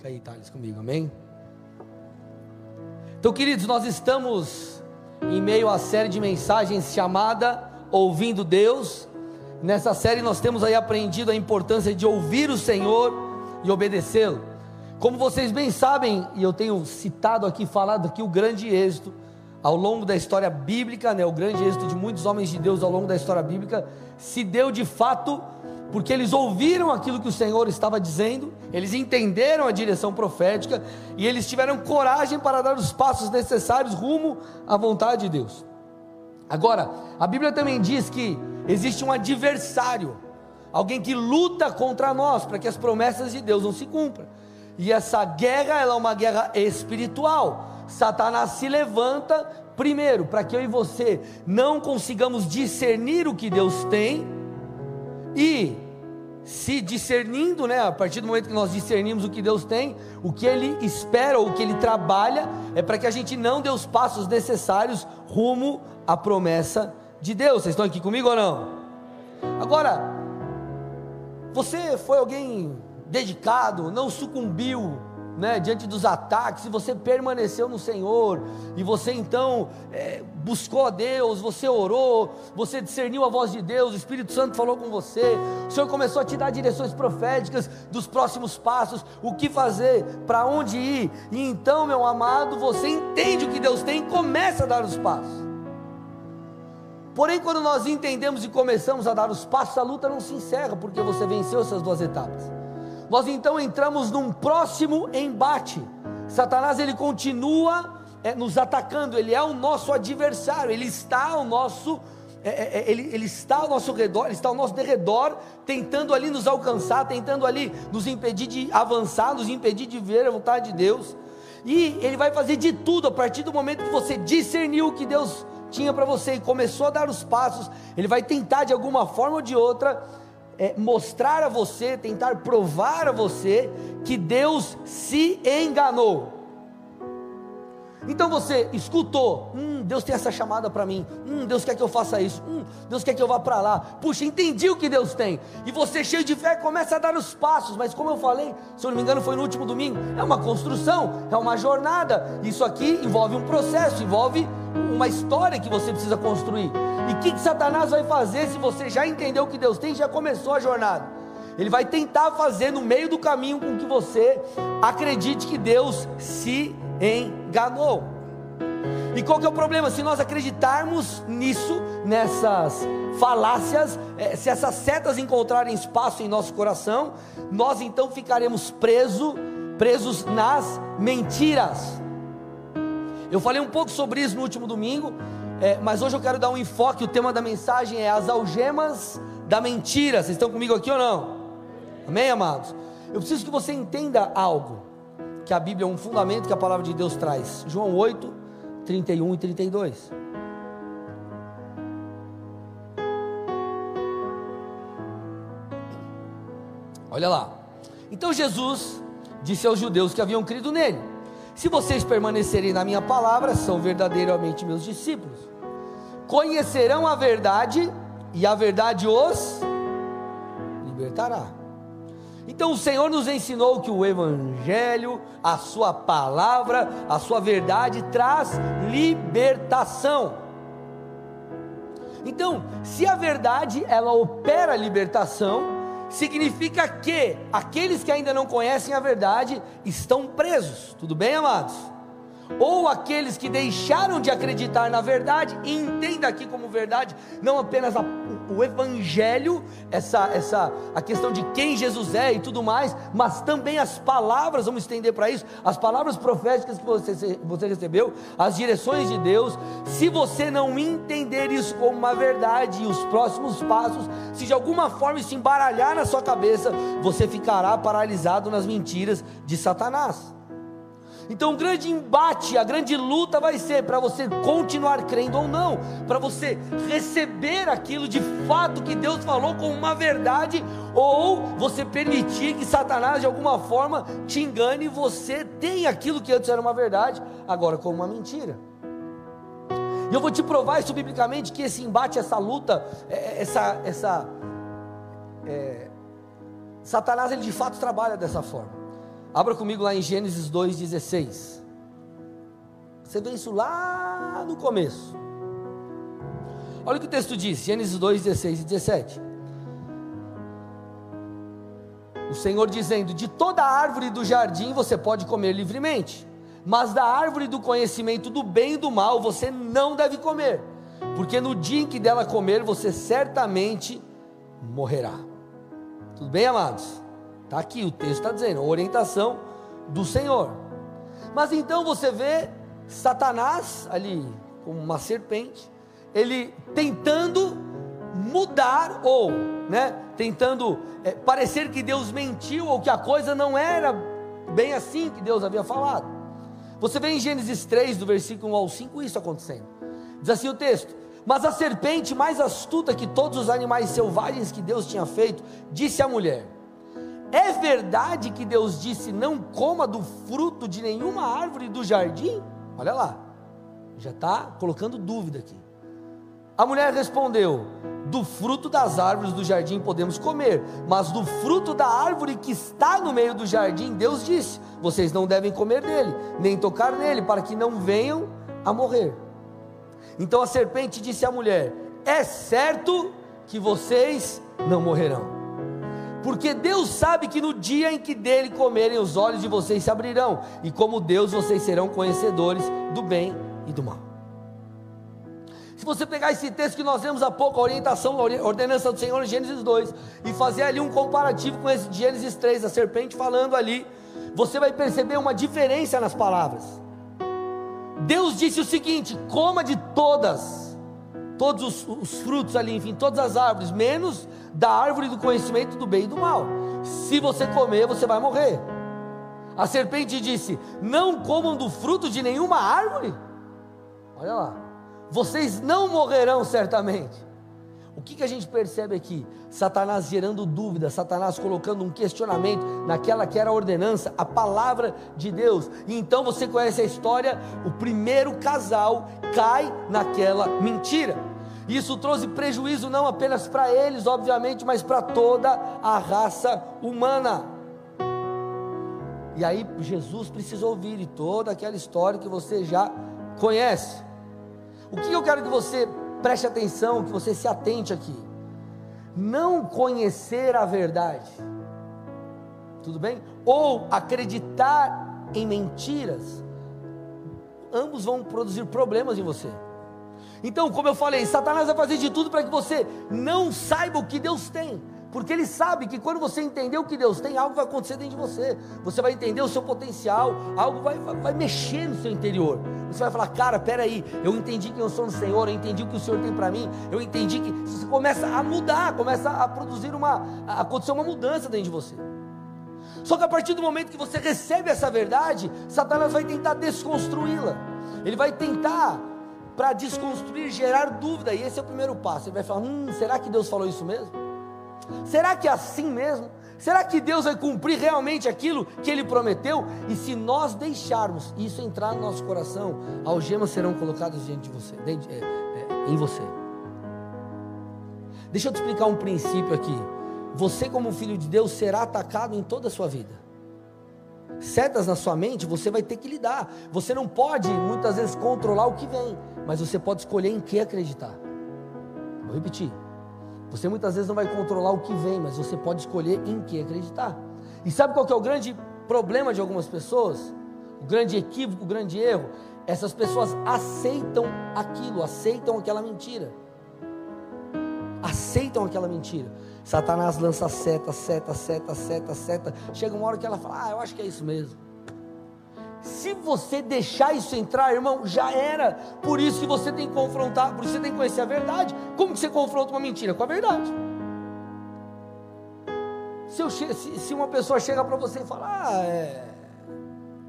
Fica aí, Thales, comigo, amém? Então, queridos, nós estamos em meio à série de mensagens chamada Ouvindo Deus. Nessa série nós temos aí aprendido a importância de ouvir o Senhor e obedecê-lo. Como vocês bem sabem, e eu tenho citado aqui, falado aqui, o grande êxito ao longo da história bíblica, né, o grande êxito de muitos homens de Deus ao longo da história bíblica, se deu de fato porque eles ouviram aquilo que o Senhor estava dizendo, eles entenderam a direção profética e eles tiveram coragem para dar os passos necessários rumo à vontade de Deus. Agora, a Bíblia também diz que existe um adversário, alguém que luta contra nós para que as promessas de Deus não se cumpram. E essa guerra é uma guerra espiritual. Satanás se levanta primeiro para que eu e você não consigamos discernir o que Deus tem e se discernindo, né, a partir do momento que nós discernimos o que Deus tem, o que Ele espera, o que Ele trabalha, é para que a gente não dê os passos necessários rumo à promessa de Deus. Vocês estão aqui comigo ou não? Agora, você foi alguém dedicado, não sucumbiu né, diante dos ataques, se você permaneceu no Senhor, e você então é, buscou a Deus, você orou, você discerniu a voz de Deus, o Espírito Santo falou com você, o Senhor começou a te dar direções proféticas dos próximos passos, o que fazer, para onde ir, e então, meu amado, você entende o que Deus tem e começa a dar os passos. Porém, quando nós entendemos e começamos a dar os passos, a luta não se encerra, porque você venceu essas duas etapas nós então entramos num próximo embate. Satanás ele continua é, nos atacando, ele é o nosso adversário, ele está ao nosso é, é, ele, ele, está ao nosso redor, ele está ao nosso derredor, tentando ali nos alcançar, tentando ali nos impedir de avançar, nos impedir de ver a vontade de Deus. E ele vai fazer de tudo a partir do momento que você discerniu o que Deus tinha para você e começou a dar os passos, ele vai tentar de alguma forma ou de outra é, mostrar a você, tentar provar a você que Deus se enganou. Então você escutou, hum, Deus tem essa chamada para mim, hum, Deus quer que eu faça isso, hum, Deus quer que eu vá para lá. Puxa, entendi o que Deus tem. E você cheio de fé começa a dar os passos, mas como eu falei, se eu não me engano foi no último domingo, é uma construção, é uma jornada. Isso aqui envolve um processo, envolve uma história que você precisa construir. E o que, que Satanás vai fazer se você já entendeu o que Deus tem, já começou a jornada? Ele vai tentar fazer no meio do caminho com que você acredite que Deus se enganou. E qual que é o problema? Se nós acreditarmos nisso, nessas falácias, é, se essas setas encontrarem espaço em nosso coração, nós então ficaremos presos, presos nas mentiras. Eu falei um pouco sobre isso no último domingo, é, mas hoje eu quero dar um enfoque. O tema da mensagem é as algemas da mentira. Vocês estão comigo aqui ou não? Amém, amados? Eu preciso que você entenda algo. Que a Bíblia é um fundamento que a palavra de Deus traz. João 8, 31 e 32. Olha lá. Então Jesus disse aos judeus que haviam crido nele: Se vocês permanecerem na minha palavra, são verdadeiramente meus discípulos conhecerão a verdade e a verdade os libertará. Então o Senhor nos ensinou que o Evangelho, a Sua palavra, a Sua verdade traz libertação. Então, se a verdade ela opera libertação, significa que aqueles que ainda não conhecem a verdade estão presos. Tudo bem, amados? ou aqueles que deixaram de acreditar na verdade, entenda aqui como verdade, não apenas a, o evangelho, essa, essa, a questão de quem Jesus é e tudo mais, mas também as palavras, vamos estender para isso, as palavras proféticas que você, você recebeu, as direções de Deus, se você não entender isso como uma verdade e os próximos passos, se de alguma forma se embaralhar na sua cabeça, você ficará paralisado nas mentiras de Satanás. Então, o grande embate, a grande luta vai ser para você continuar crendo ou não, para você receber aquilo de fato que Deus falou como uma verdade, ou você permitir que Satanás de alguma forma te engane e você tenha aquilo que antes era uma verdade, agora como uma mentira. E eu vou te provar isso biblicamente que esse embate, essa luta, é, é, essa, essa é, Satanás ele de fato trabalha dessa forma. Abra comigo lá em Gênesis 2,16. Você vê isso lá no começo. Olha o que o texto diz, Gênesis 2, 16 e 17. O Senhor dizendo: De toda árvore do jardim você pode comer livremente, mas da árvore do conhecimento do bem e do mal você não deve comer, porque no dia em que dela comer você certamente morrerá. Tudo bem, amados? Está aqui, o texto está dizendo, orientação do Senhor. Mas então você vê Satanás ali, como uma serpente, ele tentando mudar ou, né, tentando é, parecer que Deus mentiu ou que a coisa não era bem assim que Deus havia falado. Você vê em Gênesis 3, do versículo 1 ao 5, isso acontecendo. Diz assim o texto: Mas a serpente, mais astuta que todos os animais selvagens que Deus tinha feito, disse à mulher: É verdade que Deus disse: Não coma do fruto de nenhuma árvore do jardim? Olha lá, já está colocando dúvida aqui. A mulher respondeu: Do fruto das árvores do jardim podemos comer, mas do fruto da árvore que está no meio do jardim, Deus disse: Vocês não devem comer dele, nem tocar nele, para que não venham a morrer. Então a serpente disse à mulher: É certo que vocês não morrerão. Porque Deus sabe que no dia em que dele comerem, os olhos de vocês se abrirão, e como Deus vocês serão conhecedores do bem e do mal. Se você pegar esse texto que nós vemos há pouco, a orientação, a ordenança do Senhor em Gênesis 2, e fazer ali um comparativo com esse de Gênesis 3, a serpente falando ali, você vai perceber uma diferença nas palavras. Deus disse o seguinte: coma de todas, todos os, os frutos ali, enfim, todas as árvores, menos da árvore do conhecimento do bem e do mal. Se você comer, você vai morrer. A serpente disse: Não comam do fruto de nenhuma árvore. Olha lá vocês não morrerão certamente. O que, que a gente percebe aqui? Satanás gerando dúvida, Satanás colocando um questionamento naquela que era a ordenança, a palavra de Deus. E então você conhece a história: o primeiro casal cai naquela mentira. Isso trouxe prejuízo não apenas para eles, obviamente, mas para toda a raça humana. E aí Jesus precisou ouvir e toda aquela história que você já conhece. O que eu quero que você preste atenção, que você se atente aqui? Não conhecer a verdade, tudo bem? Ou acreditar em mentiras, ambos vão produzir problemas em você. Então, como eu falei, Satanás vai fazer de tudo para que você não saiba o que Deus tem. Porque ele sabe que quando você entender o que Deus tem, algo vai acontecer dentro de você. Você vai entender o seu potencial, algo vai, vai, vai mexer no seu interior. Você vai falar, cara, peraí, eu entendi quem eu sou no Senhor, eu entendi o que o Senhor tem para mim, eu entendi que você começa a mudar, começa a produzir uma. a acontecer uma mudança dentro de você. Só que a partir do momento que você recebe essa verdade, Satanás vai tentar desconstruí-la. Ele vai tentar, para desconstruir, gerar dúvida. E esse é o primeiro passo. Ele vai falar: hum, será que Deus falou isso mesmo? Será que é assim mesmo? Será que Deus vai cumprir realmente aquilo que Ele prometeu? E se nós deixarmos isso entrar no nosso coração, algemas serão colocadas diante de você, dentro, é, é, em você. Deixa eu te explicar um princípio aqui. Você, como filho de Deus, será atacado em toda a sua vida. Setas na sua mente, você vai ter que lidar. Você não pode, muitas vezes, controlar o que vem, mas você pode escolher em que acreditar. Vou repetir. Você muitas vezes não vai controlar o que vem, mas você pode escolher em que acreditar. E sabe qual que é o grande problema de algumas pessoas? O grande equívoco, o grande erro? Essas pessoas aceitam aquilo, aceitam aquela mentira. Aceitam aquela mentira. Satanás lança seta, seta, seta, seta, seta. Chega uma hora que ela fala: Ah, eu acho que é isso mesmo. Se você deixar isso entrar, irmão, já era. Por isso que você tem que confrontar, por isso você tem que conhecer a verdade. Como que você confronta uma mentira? Com a verdade. Se, eu, se, se uma pessoa chega para você e fala, ah, é,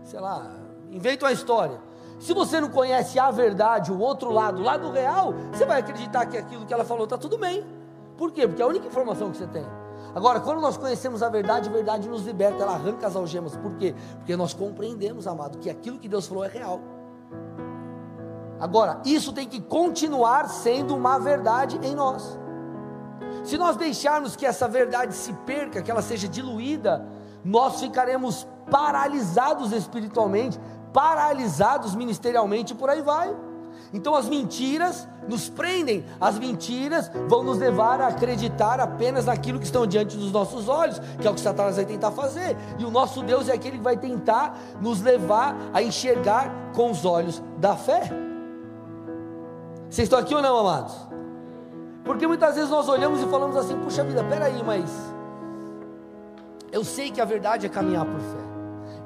sei lá, inventa uma história. Se você não conhece a verdade, o outro lado, o lado real, você vai acreditar que aquilo que ela falou está tudo bem. Por quê? Porque é a única informação que você tem. Agora, quando nós conhecemos a verdade, a verdade nos liberta, ela arranca as algemas. Por quê? Porque nós compreendemos, amado, que aquilo que Deus falou é real. Agora, isso tem que continuar sendo uma verdade em nós. Se nós deixarmos que essa verdade se perca, que ela seja diluída, nós ficaremos paralisados espiritualmente, paralisados ministerialmente, por aí vai. Então as mentiras nos prendem, as mentiras vão nos levar a acreditar apenas naquilo que estão diante dos nossos olhos, que é o que Satanás vai tentar fazer. E o nosso Deus é aquele que vai tentar nos levar a enxergar com os olhos da fé. Vocês estão aqui ou não, amados? Porque muitas vezes nós olhamos e falamos assim: puxa vida, peraí, mas eu sei que a verdade é caminhar por fé.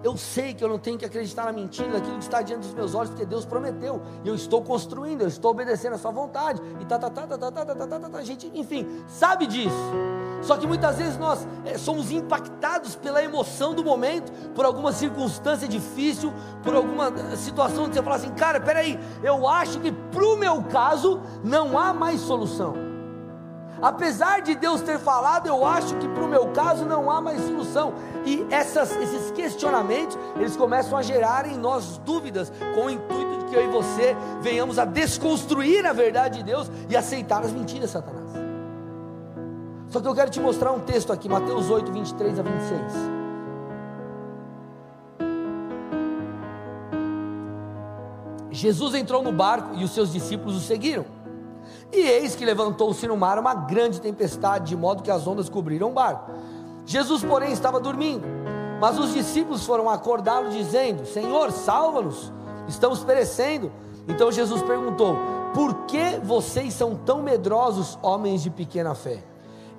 Eu sei que eu não tenho que acreditar na mentira, naquilo que está diante dos meus olhos, porque Deus prometeu. E eu estou construindo, eu estou obedecendo a sua vontade. E tá, tá, tá, tá, tá, tá, tá, tá, tá, tá, gente, enfim, sabe disso. Só que muitas vezes nós é, somos impactados pela emoção do momento, por alguma circunstância difícil, por alguma situação que você fala assim, cara, peraí, eu acho que para o meu caso não há mais solução. Apesar de Deus ter falado, eu acho que para o meu caso não há mais solução. E essas, esses questionamentos, eles começam a gerar em nós dúvidas, com o intuito de que eu e você venhamos a desconstruir a verdade de Deus e aceitar as mentiras de Satanás. Só que eu quero te mostrar um texto aqui, Mateus 8, 23 a 26. Jesus entrou no barco e os seus discípulos o seguiram. E eis que levantou-se no mar uma grande tempestade, de modo que as ondas cobriram o barco. Jesus, porém, estava dormindo. Mas os discípulos foram acordá-lo, dizendo: Senhor, salva-nos, estamos perecendo. Então Jesus perguntou: Por que vocês são tão medrosos, homens de pequena fé?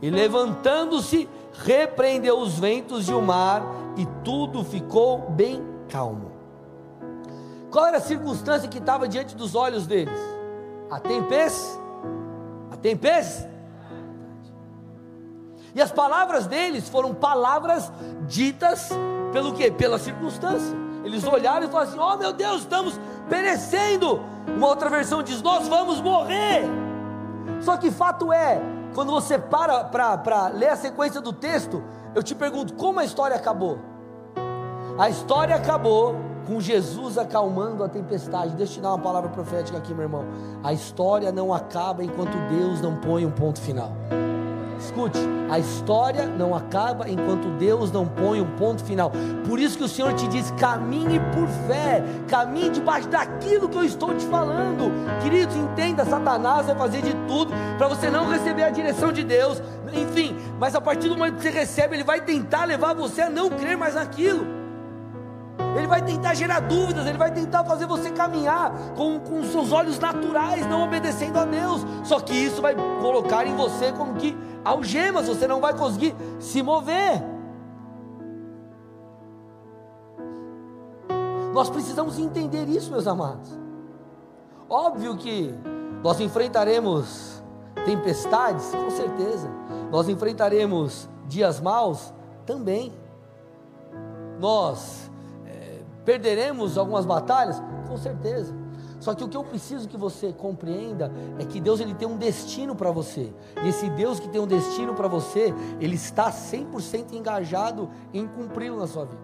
E levantando-se, repreendeu os ventos e o mar, e tudo ficou bem calmo. Qual era a circunstância que estava diante dos olhos deles? A tempestade tempestade. E as palavras deles foram palavras ditas pelo que? Pela circunstância. Eles olharam e falaram assim: Oh meu Deus, estamos perecendo. Uma outra versão diz: Nós vamos morrer. Só que fato é, quando você para para ler a sequência do texto, eu te pergunto: como a história acabou? A história acabou com Jesus acalmando a tempestade. Deixa eu te dar uma palavra profética aqui, meu irmão. A história não acaba enquanto Deus não põe um ponto final. Escute, a história não acaba enquanto Deus não põe um ponto final. Por isso que o Senhor te diz: caminhe por fé, caminhe debaixo daquilo que eu estou te falando. Queridos, entenda: Satanás vai fazer de tudo para você não receber a direção de Deus. Enfim, mas a partir do momento que você recebe, ele vai tentar levar você a não crer mais naquilo ele vai tentar gerar dúvidas, ele vai tentar fazer você caminhar com, com seus olhos naturais, não obedecendo a Deus. Só que isso vai colocar em você como que algemas, você não vai conseguir se mover. Nós precisamos entender isso, meus amados. Óbvio que nós enfrentaremos tempestades, com certeza. Nós enfrentaremos dias maus também. Nós Perderemos algumas batalhas? Com certeza. Só que o que eu preciso que você compreenda é que Deus ele tem um destino para você. E esse Deus que tem um destino para você, ele está 100% engajado em cumpri-lo na sua vida.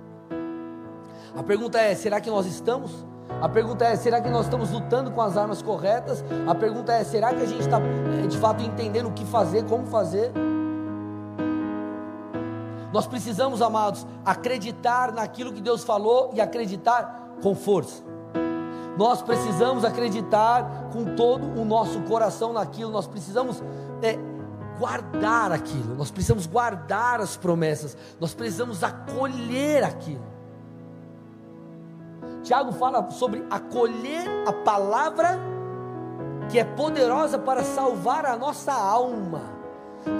A pergunta é: será que nós estamos? A pergunta é: será que nós estamos lutando com as armas corretas? A pergunta é: será que a gente está eh, de fato entendendo o que fazer, como fazer? Nós precisamos, amados, acreditar naquilo que Deus falou e acreditar com força. Nós precisamos acreditar com todo o nosso coração naquilo, nós precisamos é, guardar aquilo, nós precisamos guardar as promessas, nós precisamos acolher aquilo. Tiago fala sobre acolher a palavra que é poderosa para salvar a nossa alma.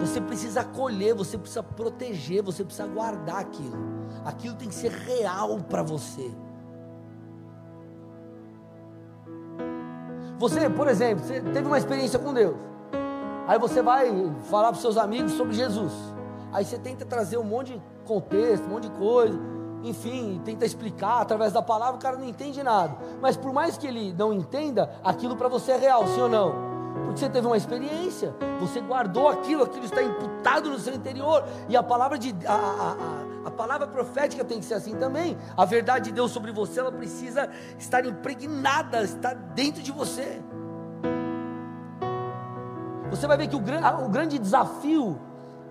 Você precisa acolher, você precisa proteger, você precisa guardar aquilo. Aquilo tem que ser real para você. Você, por exemplo, você teve uma experiência com Deus. Aí você vai falar para seus amigos sobre Jesus. Aí você tenta trazer um monte de contexto, um monte de coisa. Enfim, tenta explicar através da palavra, o cara não entende nada. Mas por mais que ele não entenda, aquilo para você é real, sim ou não? Porque você teve uma experiência, você guardou aquilo, aquilo está imputado no seu interior, e a palavra de a, a, a, a, palavra profética tem que ser assim também. A verdade de Deus sobre você, ela precisa estar impregnada, estar dentro de você. Você vai ver que o, o grande desafio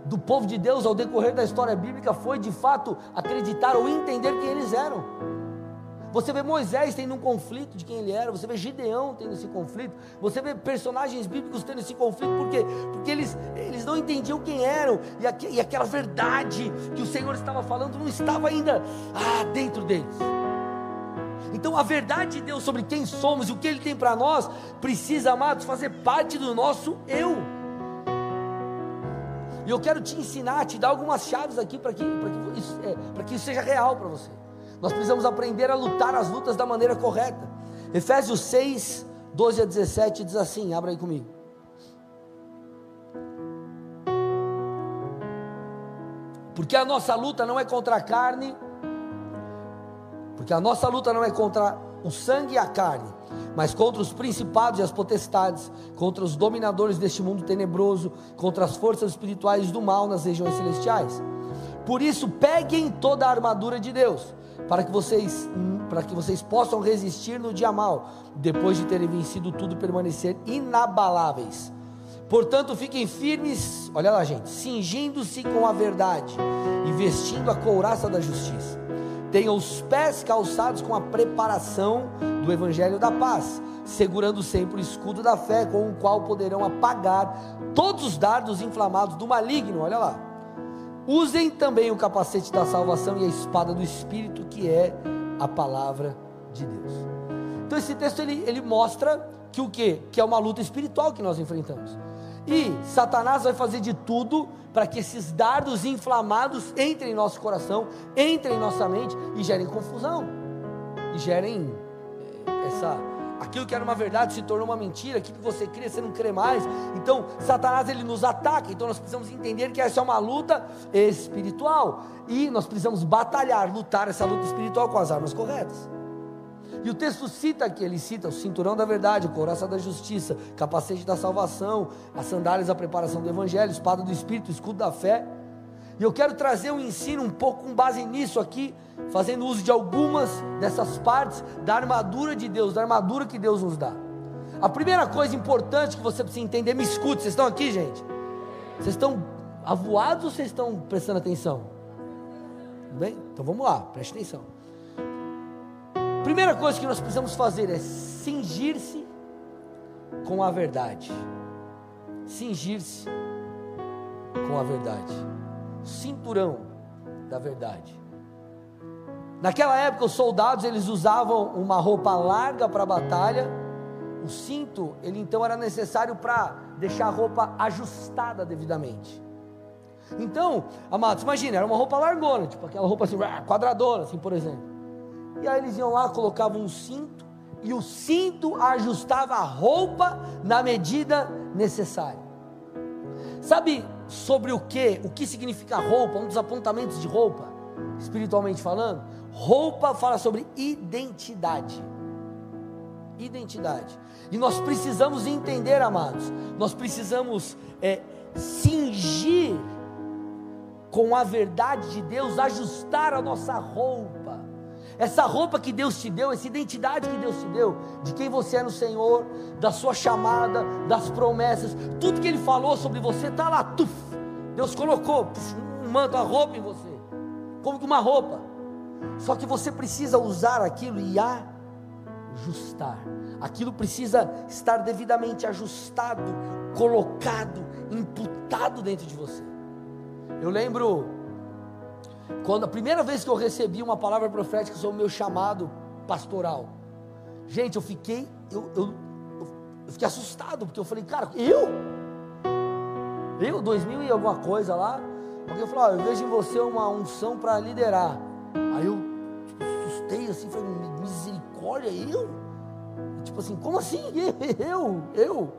do povo de Deus ao decorrer da história bíblica foi de fato acreditar ou entender quem eles eram. Você vê Moisés tendo um conflito de quem ele era, você vê Gideão tendo esse conflito, você vê personagens bíblicos tendo esse conflito, por quê? Porque eles, eles não entendiam quem eram, e, aqu e aquela verdade que o Senhor estava falando não estava ainda ah, dentro deles. Então a verdade de Deus sobre quem somos e o que Ele tem para nós, precisa, amados, fazer parte do nosso eu. E eu quero te ensinar, te dar algumas chaves aqui para que, que, é, que isso seja real para você. Nós precisamos aprender a lutar as lutas da maneira correta. Efésios 6, 12 a 17 diz assim: abra aí comigo. Porque a nossa luta não é contra a carne, porque a nossa luta não é contra o sangue e a carne, mas contra os principados e as potestades, contra os dominadores deste mundo tenebroso, contra as forças espirituais do mal nas regiões celestiais. Por isso, peguem toda a armadura de Deus para que vocês para que vocês possam resistir no dia mal, depois de terem vencido tudo, permanecer inabaláveis. Portanto, fiquem firmes, olha lá, gente, cingindo-se com a verdade e vestindo a couraça da justiça. Tenham os pés calçados com a preparação do evangelho da paz, segurando sempre o escudo da fé, com o qual poderão apagar todos os dardos inflamados do maligno. Olha lá. Usem também o capacete da salvação e a espada do Espírito, que é a palavra de Deus. Então esse texto ele, ele mostra que o que? Que é uma luta espiritual que nós enfrentamos. E Satanás vai fazer de tudo para que esses dardos inflamados entrem em nosso coração, entrem em nossa mente e gerem confusão. E gerem eh, essa aquilo que era uma verdade se tornou uma mentira, aquilo que você cria, você não crê mais. Então, Satanás ele nos ataca. Então, nós precisamos entender que essa é uma luta espiritual e nós precisamos batalhar, lutar essa luta espiritual com as armas corretas. E o texto cita aqui, ele cita o cinturão da verdade, o coração da justiça, capacete da salvação, as sandálias da preparação do evangelho, espada do espírito, escudo da fé. E eu quero trazer um ensino um pouco com base nisso aqui, fazendo uso de algumas dessas partes da armadura de Deus, da armadura que Deus nos dá. A primeira coisa importante que você precisa entender, me escute, vocês estão aqui, gente? Vocês estão avoados ou vocês estão prestando atenção? Bem? Então vamos lá, preste atenção. Primeira coisa que nós precisamos fazer é cingir-se com a verdade. Cingir-se com a verdade cinturão da verdade. Naquela época, os soldados eles usavam uma roupa larga para a batalha. O cinto, ele então era necessário para deixar a roupa ajustada devidamente. Então, amados, imagina, era uma roupa largona, tipo aquela roupa assim, quadradona, assim, por exemplo. E aí eles iam lá, colocavam um cinto, e o cinto ajustava a roupa na medida necessária. Sabe, sobre o que, o que significa roupa, um dos apontamentos de roupa, espiritualmente falando. Roupa fala sobre identidade. Identidade. E nós precisamos entender, amados, nós precisamos é, cingir com a verdade de Deus, ajustar a nossa roupa. Essa roupa que Deus te deu, essa identidade que Deus te deu, de quem você é no Senhor, da sua chamada, das promessas, tudo que Ele falou sobre você está lá. Tuf, Deus colocou um manto, uma roupa em você, como uma roupa. Só que você precisa usar aquilo e ajustar. Aquilo precisa estar devidamente ajustado, colocado, imputado dentro de você. Eu lembro quando a primeira vez que eu recebi uma palavra profética sobre o meu chamado pastoral, gente, eu fiquei, eu, eu, eu fiquei assustado, porque eu falei, cara, eu? Eu, 2000 e alguma coisa lá, alguém falou, ah, eu vejo em você uma unção para liderar. Aí eu tipo, assustei assim, falei, misericórdia, eu? Tipo assim, como assim? Eu? Eu?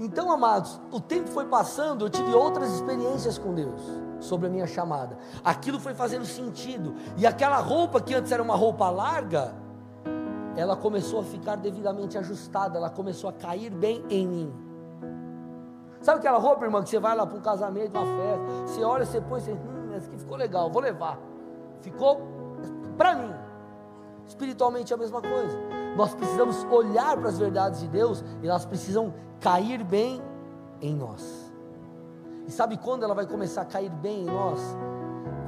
Então, amados, o tempo foi passando, eu tive outras experiências com Deus sobre a minha chamada. Aquilo foi fazendo sentido. E aquela roupa que antes era uma roupa larga, ela começou a ficar devidamente ajustada, ela começou a cair bem em mim. Sabe aquela roupa, irmã, que você vai lá para um casamento, uma festa, você olha, você põe, você, hum, essa aqui ficou legal, vou levar. Ficou para mim. Espiritualmente é a mesma coisa. Nós precisamos olhar para as verdades de Deus e elas precisam cair bem em nós. E sabe quando ela vai começar a cair bem em nós?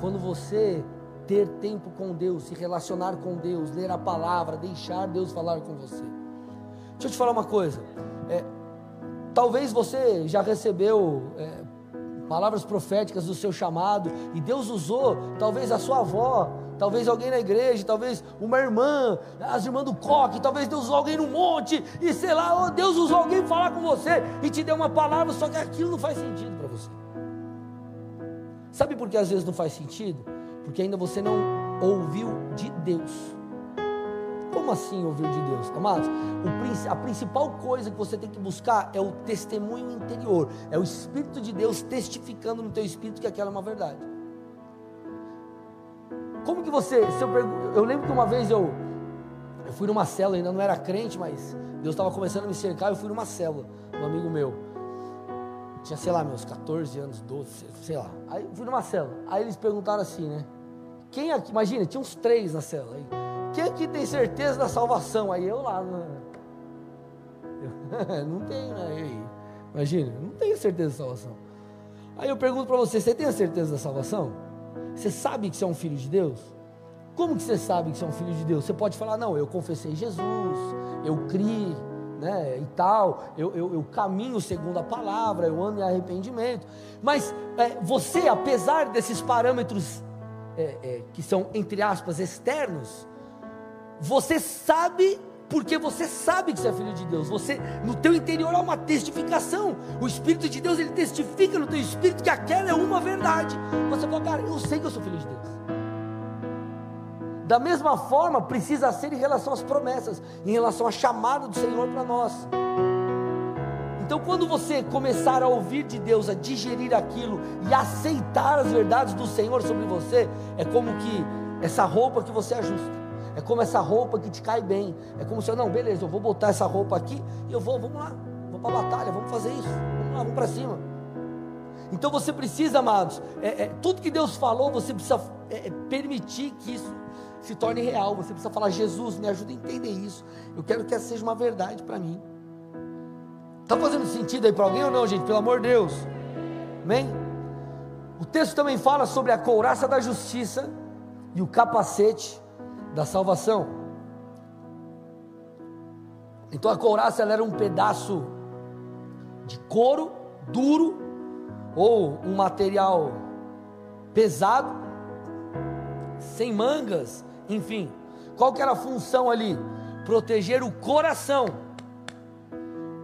Quando você ter tempo com Deus, se relacionar com Deus, ler a palavra, deixar Deus falar com você. Deixa eu te falar uma coisa. É, talvez você já recebeu é, palavras proféticas do seu chamado, e Deus usou, talvez a sua avó, talvez alguém na igreja, talvez uma irmã, as irmãs do coque, talvez Deus usou alguém no monte, e sei lá, Deus usou alguém falar com você e te deu uma palavra, só que aquilo não faz sentido para você. Sabe por que às vezes não faz sentido? Porque ainda você não ouviu de Deus. Como assim ouvir de Deus? Amados, o, a principal coisa que você tem que buscar é o testemunho interior, é o Espírito de Deus testificando no teu espírito que aquela é uma verdade. Como que você, eu, eu, lembro que uma vez eu, eu fui numa célula, ainda não era crente, mas Deus estava começando a me cercar, eu fui numa célula, um amigo meu, tinha, sei lá, meus 14 anos, 12, sei lá, aí fui numa célula, aí eles perguntaram assim, né, quem aqui, imagina, tinha uns três na célula, aí, quem aqui tem certeza da salvação? Aí eu lá, não, não tenho, né, imagina, não tenho certeza da salvação, aí eu pergunto para você, você tem a certeza da salvação? Você sabe que você é um filho de Deus? Como que você sabe que você é um filho de Deus? Você pode falar, não, eu confessei Jesus, eu criei, né, e tal, eu, eu, eu, caminho segundo a palavra, eu ando em arrependimento. Mas é, você, apesar desses parâmetros é, é, que são, entre aspas, externos, você sabe porque você sabe que você é filho de Deus. Você, no teu interior há uma testificação. O Espírito de Deus ele testifica no teu espírito que aquela é uma verdade. Você fala, cara, eu sei que eu sou filho de Deus. Da mesma forma, precisa ser em relação às promessas, em relação à chamada do Senhor para nós. Então, quando você começar a ouvir de Deus, a digerir aquilo e aceitar as verdades do Senhor sobre você, é como que essa roupa que você ajusta. É como essa roupa que te cai bem. É como se eu, não, beleza, eu vou botar essa roupa aqui e eu vou, vamos lá, vamos para a batalha, vamos fazer isso, vamos lá, vamos para cima. Então você precisa, amados, é, é, tudo que Deus falou, você precisa é, é, permitir que isso se torne real. Você precisa falar, Jesus, me ajuda a entender isso. Eu quero que essa seja uma verdade para mim. Está fazendo sentido aí para alguém ou não, gente? Pelo amor de Deus. Amém? O texto também fala sobre a couraça da justiça e o capacete da salvação. Então a couraça era um pedaço de couro duro ou um material pesado, sem mangas, enfim. Qual que era a função ali? Proteger o coração,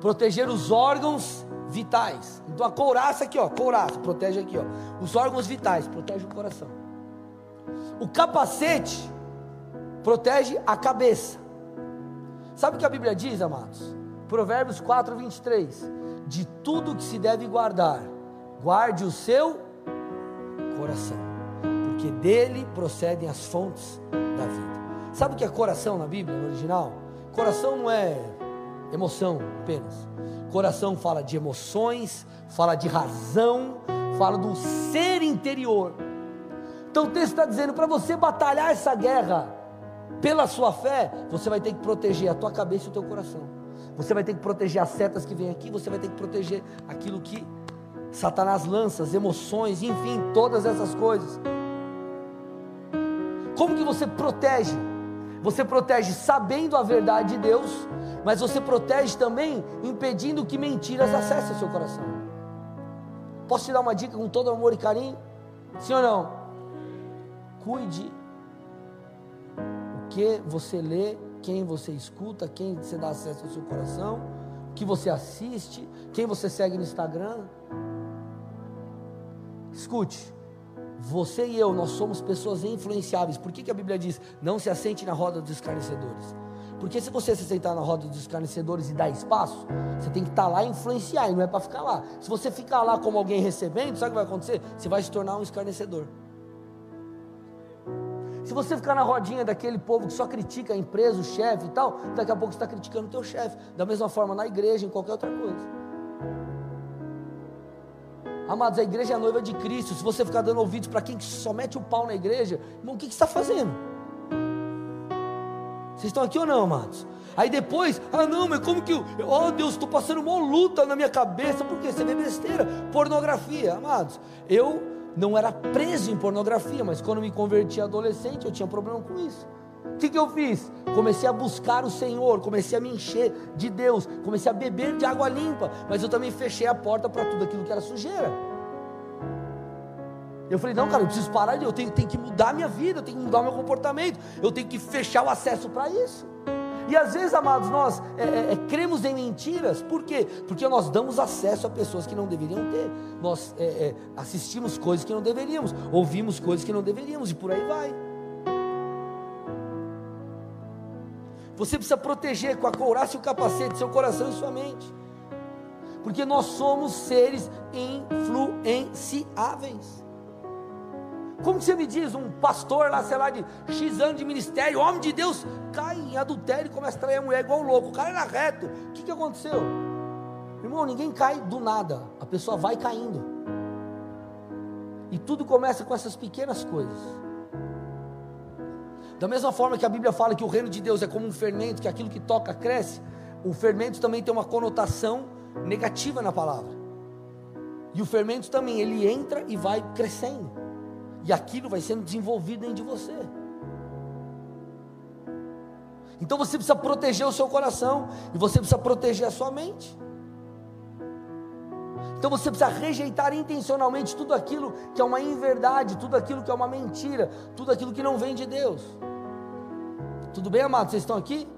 proteger os órgãos vitais. Então a couraça aqui, ó, couraça, protege aqui, ó, os órgãos vitais, protege o coração. O capacete protege a cabeça. Sabe o que a Bíblia diz, amados? Provérbios 4, 23. De tudo que se deve guardar, guarde o seu coração, porque dele procedem as fontes da vida. Sabe o que é coração na Bíblia, no original? Coração não é emoção apenas. Coração fala de emoções, fala de razão, fala do ser interior. Então o texto está dizendo: para você batalhar essa guerra, pela sua fé, você vai ter que proteger a tua cabeça e o teu coração. Você vai ter que proteger as setas que vêm aqui, você vai ter que proteger aquilo que Satanás lança, as emoções, enfim, todas essas coisas. Como que você protege? Você protege sabendo a verdade de Deus, mas você protege também impedindo que mentiras acessem o seu coração. Posso te dar uma dica com todo amor e carinho? Sim ou não? Cuide que você lê, quem você escuta, quem você dá acesso ao seu coração, o que você assiste, quem você segue no Instagram. Escute, você e eu, nós somos pessoas influenciáveis. Por que, que a Bíblia diz, não se assente na roda dos escarnecedores? Porque se você se sentar na roda dos escarnecedores e dar espaço, você tem que estar lá e influenciar, e não é para ficar lá. Se você ficar lá como alguém recebendo, sabe o que vai acontecer? Você vai se tornar um escarnecedor. Se você ficar na rodinha daquele povo que só critica a empresa, o chefe e tal, daqui a pouco você está criticando o teu chefe. Da mesma forma na igreja, em qualquer outra coisa. Amados, a igreja é a noiva de Cristo. Se você ficar dando ouvidos para quem só mete o pau na igreja, irmão, o que, que você está fazendo? Vocês estão aqui ou não, amados? Aí depois, ah não, mas como que, oh Deus, estou passando uma luta na minha cabeça, porque você vê besteira, pornografia, amados. Eu não era preso em pornografia, mas quando me converti adolescente, eu tinha problema com isso. O que, que eu fiz? Comecei a buscar o Senhor, comecei a me encher de Deus, comecei a beber de água limpa, mas eu também fechei a porta para tudo aquilo que era sujeira. Eu falei, não, cara, eu preciso parar, eu tenho, tenho que mudar minha vida, eu tenho que mudar meu comportamento, eu tenho que fechar o acesso para isso. E às vezes, amados, nós é, é, é, cremos em mentiras, por quê? Porque nós damos acesso a pessoas que não deveriam ter, nós é, é, assistimos coisas que não deveríamos, ouvimos coisas que não deveríamos, e por aí vai. Você precisa proteger com a couraça e o capacete seu coração e sua mente, porque nós somos seres influenciáveis. Como você me diz, um pastor lá, sei lá, de X anos de ministério, homem de Deus, cai em adultério e começa a trair a mulher igual louco. O cara era reto. O que, que aconteceu? Irmão, ninguém cai do nada. A pessoa vai caindo. E tudo começa com essas pequenas coisas. Da mesma forma que a Bíblia fala que o reino de Deus é como um fermento, que aquilo que toca cresce, o fermento também tem uma conotação negativa na palavra. E o fermento também, ele entra e vai crescendo. E aquilo vai sendo desenvolvido dentro de você. Então você precisa proteger o seu coração e você precisa proteger a sua mente. Então você precisa rejeitar intencionalmente tudo aquilo que é uma inverdade, tudo aquilo que é uma mentira, tudo aquilo que não vem de Deus. Tudo bem, amados? Vocês estão aqui?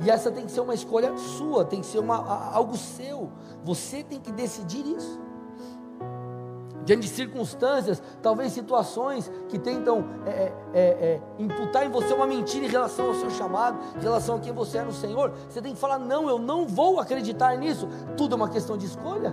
E essa tem que ser uma escolha sua, tem que ser uma, algo seu. Você tem que decidir isso diante de circunstâncias, talvez situações que tentam é, é, é, é, imputar em você uma mentira em relação ao seu chamado, em relação a quem você é no Senhor, você tem que falar: não, eu não vou acreditar nisso. Tudo é uma questão de escolha.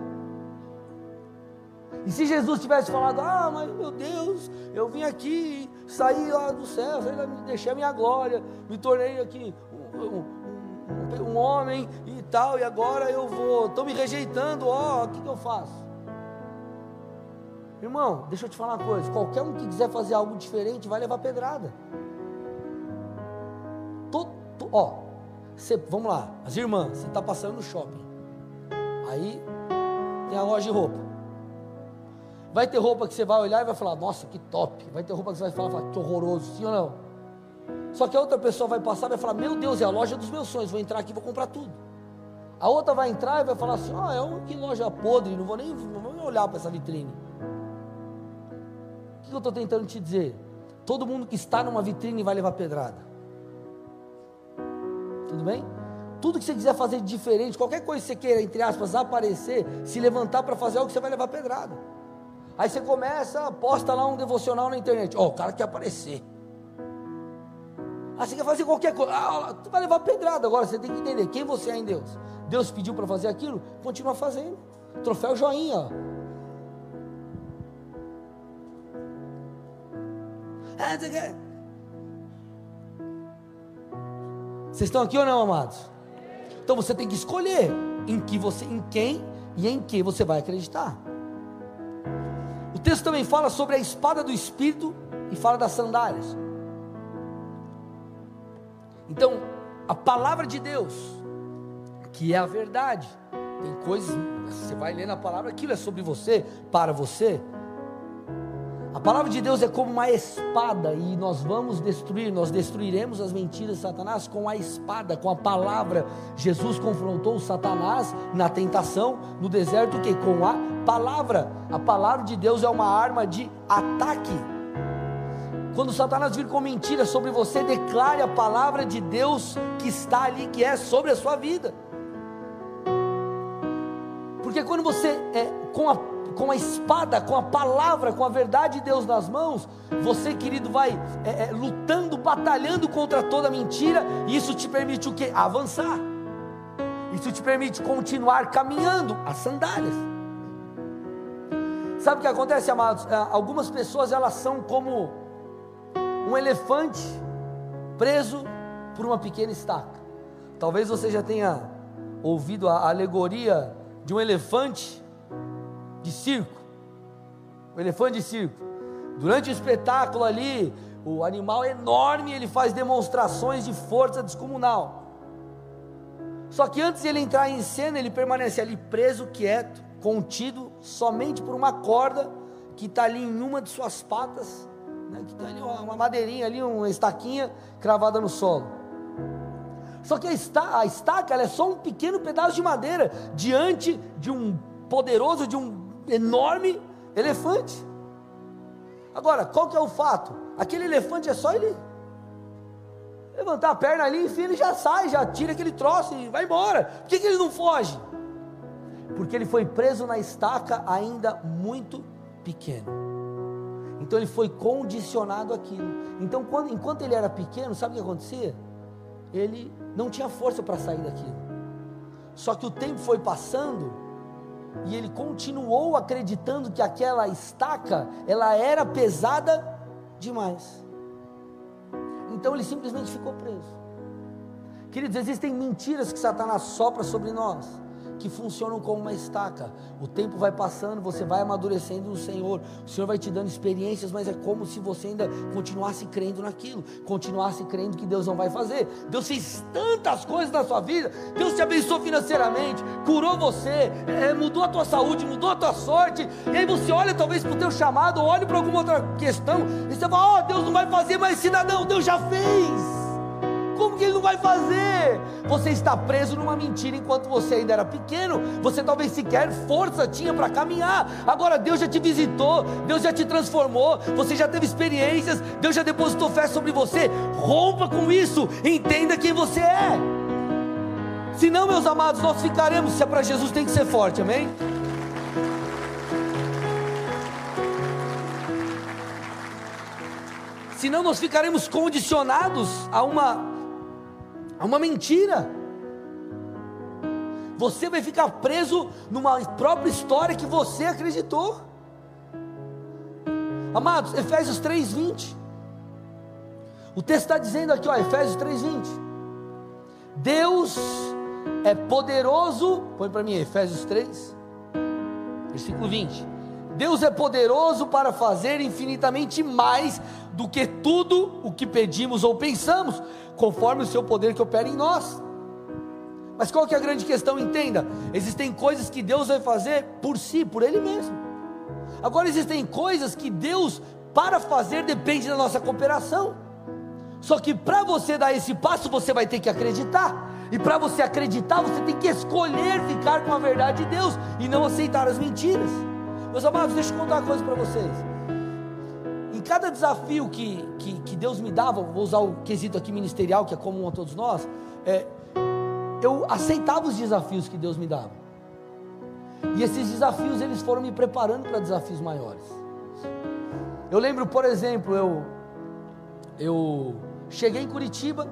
E se Jesus tivesse falado: ah, mas meu Deus, eu vim aqui, saí lá do céu, deixei a minha glória, me tornei aqui um, um, um, homem e tal, e agora eu vou, estão me rejeitando, ó, o que, que eu faço? Irmão, deixa eu te falar uma coisa: qualquer um que quiser fazer algo diferente vai levar pedrada. Todo, ó, você, vamos lá, as irmãs, você está passando no shopping. Aí tem a loja de roupa. Vai ter roupa que você vai olhar e vai falar, nossa, que top. Vai ter roupa que você vai falar, que horroroso, sim ou não? Só que a outra pessoa vai passar e vai falar, meu Deus, é a loja dos meus sonhos, vou entrar aqui e vou comprar tudo. A outra vai entrar e vai falar assim, ah, é uma que loja podre, não vou nem, não vou nem olhar para essa vitrine que eu estou tentando te dizer? Todo mundo que está numa vitrine vai levar pedrada. Tudo bem? Tudo que você quiser fazer diferente, qualquer coisa que você queira, entre aspas, aparecer, se levantar para fazer algo, você vai levar pedrada. Aí você começa, posta lá um devocional na internet. Ó, oh, o cara quer aparecer. Aí você quer fazer qualquer coisa. Ah, tu vai levar pedrada. Agora você tem que entender quem você é em Deus. Deus pediu para fazer aquilo, continua fazendo. Troféu joinha. Ah, Vocês estão aqui ou não, amados? Então você tem que escolher em que você, em quem e em que você vai acreditar. O texto também fala sobre a espada do espírito e fala das sandálias. Então, a palavra de Deus, que é a verdade, tem coisas, você vai ler na palavra, aquilo é sobre você, para você, a palavra de Deus é como uma espada e nós vamos destruir, nós destruiremos as mentiras de Satanás com a espada, com a palavra. Jesus confrontou Satanás na tentação no deserto que com a palavra. A palavra de Deus é uma arma de ataque. Quando Satanás vir com mentira sobre você, declare a palavra de Deus que está ali, que é sobre a sua vida. Porque quando você é com a com a espada, com a palavra, com a verdade de Deus nas mãos, você, querido, vai é, é, lutando, batalhando contra toda mentira, e isso te permite o que? Avançar. Isso te permite continuar caminhando as sandálias. Sabe o que acontece, amados? É, algumas pessoas elas são como um elefante preso por uma pequena estaca. Talvez você já tenha ouvido a alegoria de um elefante de circo, o elefante de circo. Durante o espetáculo ali, o animal é enorme, ele faz demonstrações de força descomunal. Só que antes de ele entrar em cena, ele permanece ali preso, quieto, contido, somente por uma corda que está ali em uma de suas patas, né, que está ali uma, uma madeirinha ali, uma estaquinha cravada no solo. Só que a estaca, a estaca é só um pequeno pedaço de madeira diante de um poderoso, de um enorme elefante. Agora, qual que é o fato? Aquele elefante é só ele levantar a perna ali, enfim, ele já sai, já tira aquele troço e vai embora. Por que, que ele não foge? Porque ele foi preso na estaca ainda muito pequeno. Então ele foi condicionado àquilo. Então, quando, enquanto ele era pequeno, sabe o que acontecia? Ele não tinha força para sair daquilo. Só que o tempo foi passando e ele continuou acreditando que aquela estaca ela era pesada demais. Então ele simplesmente ficou preso. Queridos, existem mentiras que Satanás sopra sobre nós que funcionam como uma estaca. O tempo vai passando, você vai amadurecendo no Senhor. O Senhor vai te dando experiências, mas é como se você ainda continuasse crendo naquilo, continuasse crendo que Deus não vai fazer. Deus fez tantas coisas na sua vida. Deus te abençoou financeiramente, curou você, é, mudou a tua saúde, mudou a tua sorte. E aí você olha talvez para o teu chamado, olha para alguma outra questão, e você fala: "Oh, Deus não vai fazer, mas cidadão, Deus já fez". Como que ele não vai fazer? Você está preso numa mentira enquanto você ainda era pequeno. Você talvez sequer força tinha para caminhar. Agora Deus já te visitou, Deus já te transformou, você já teve experiências, Deus já depositou fé sobre você. Rompa com isso, entenda quem você é. Senão, meus amados, nós ficaremos. Se é para Jesus, tem que ser forte, amém? Senão nós ficaremos condicionados a uma é uma mentira. Você vai ficar preso numa própria história que você acreditou. Amados, Efésios 3:20. O texto está dizendo aqui, ó, Efésios 3:20. Deus é poderoso, põe para mim Efésios 3, versículo 20. Deus é poderoso para fazer infinitamente mais do que tudo o que pedimos ou pensamos, conforme o seu poder que opera em nós. Mas qual que é a grande questão? Entenda: existem coisas que Deus vai fazer por si, por Ele mesmo. Agora existem coisas que Deus, para fazer, depende da nossa cooperação. Só que para você dar esse passo, você vai ter que acreditar. E para você acreditar, você tem que escolher ficar com a verdade de Deus e não aceitar as mentiras. Meus amados, deixa eu contar uma coisa para vocês. Em cada desafio que, que, que, Deus me dava, vou usar o quesito aqui ministerial, que é comum a todos nós, é, eu aceitava os desafios que Deus me dava. E esses desafios, eles foram me preparando para desafios maiores. Eu lembro, por exemplo, eu, eu cheguei em Curitiba,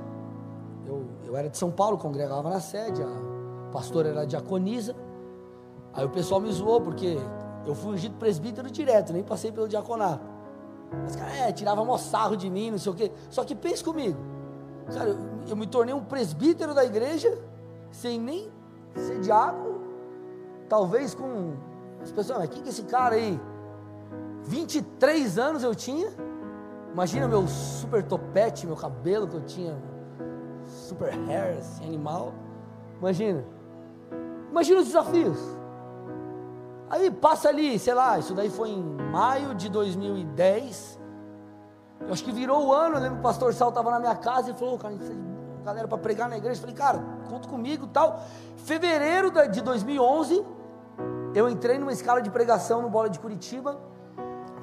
eu, eu era de São Paulo, congregava na sede, a pastora era diaconisa, aí o pessoal me zoou, porque eu fui ungido presbítero direto, nem passei pelo diaconato. Mas, cara, é, tirava mó sarro de mim, não sei o quê. Só que pense comigo. Cara, eu, eu me tornei um presbítero da igreja, sem nem ser diácono, talvez com as pessoas, mas quem que é esse cara aí? 23 anos eu tinha. Imagina meu super topete, meu cabelo que eu tinha, super hair, assim, animal. Imagina. Imagina os desafios. Aí passa ali, sei lá, isso daí foi em maio de 2010. Eu acho que virou o ano, eu lembro que o pastor Sal estava na minha casa e falou, cara, galera para pregar na igreja. Eu falei, cara, conta comigo tal. Fevereiro de 2011, eu entrei numa escala de pregação no Bola de Curitiba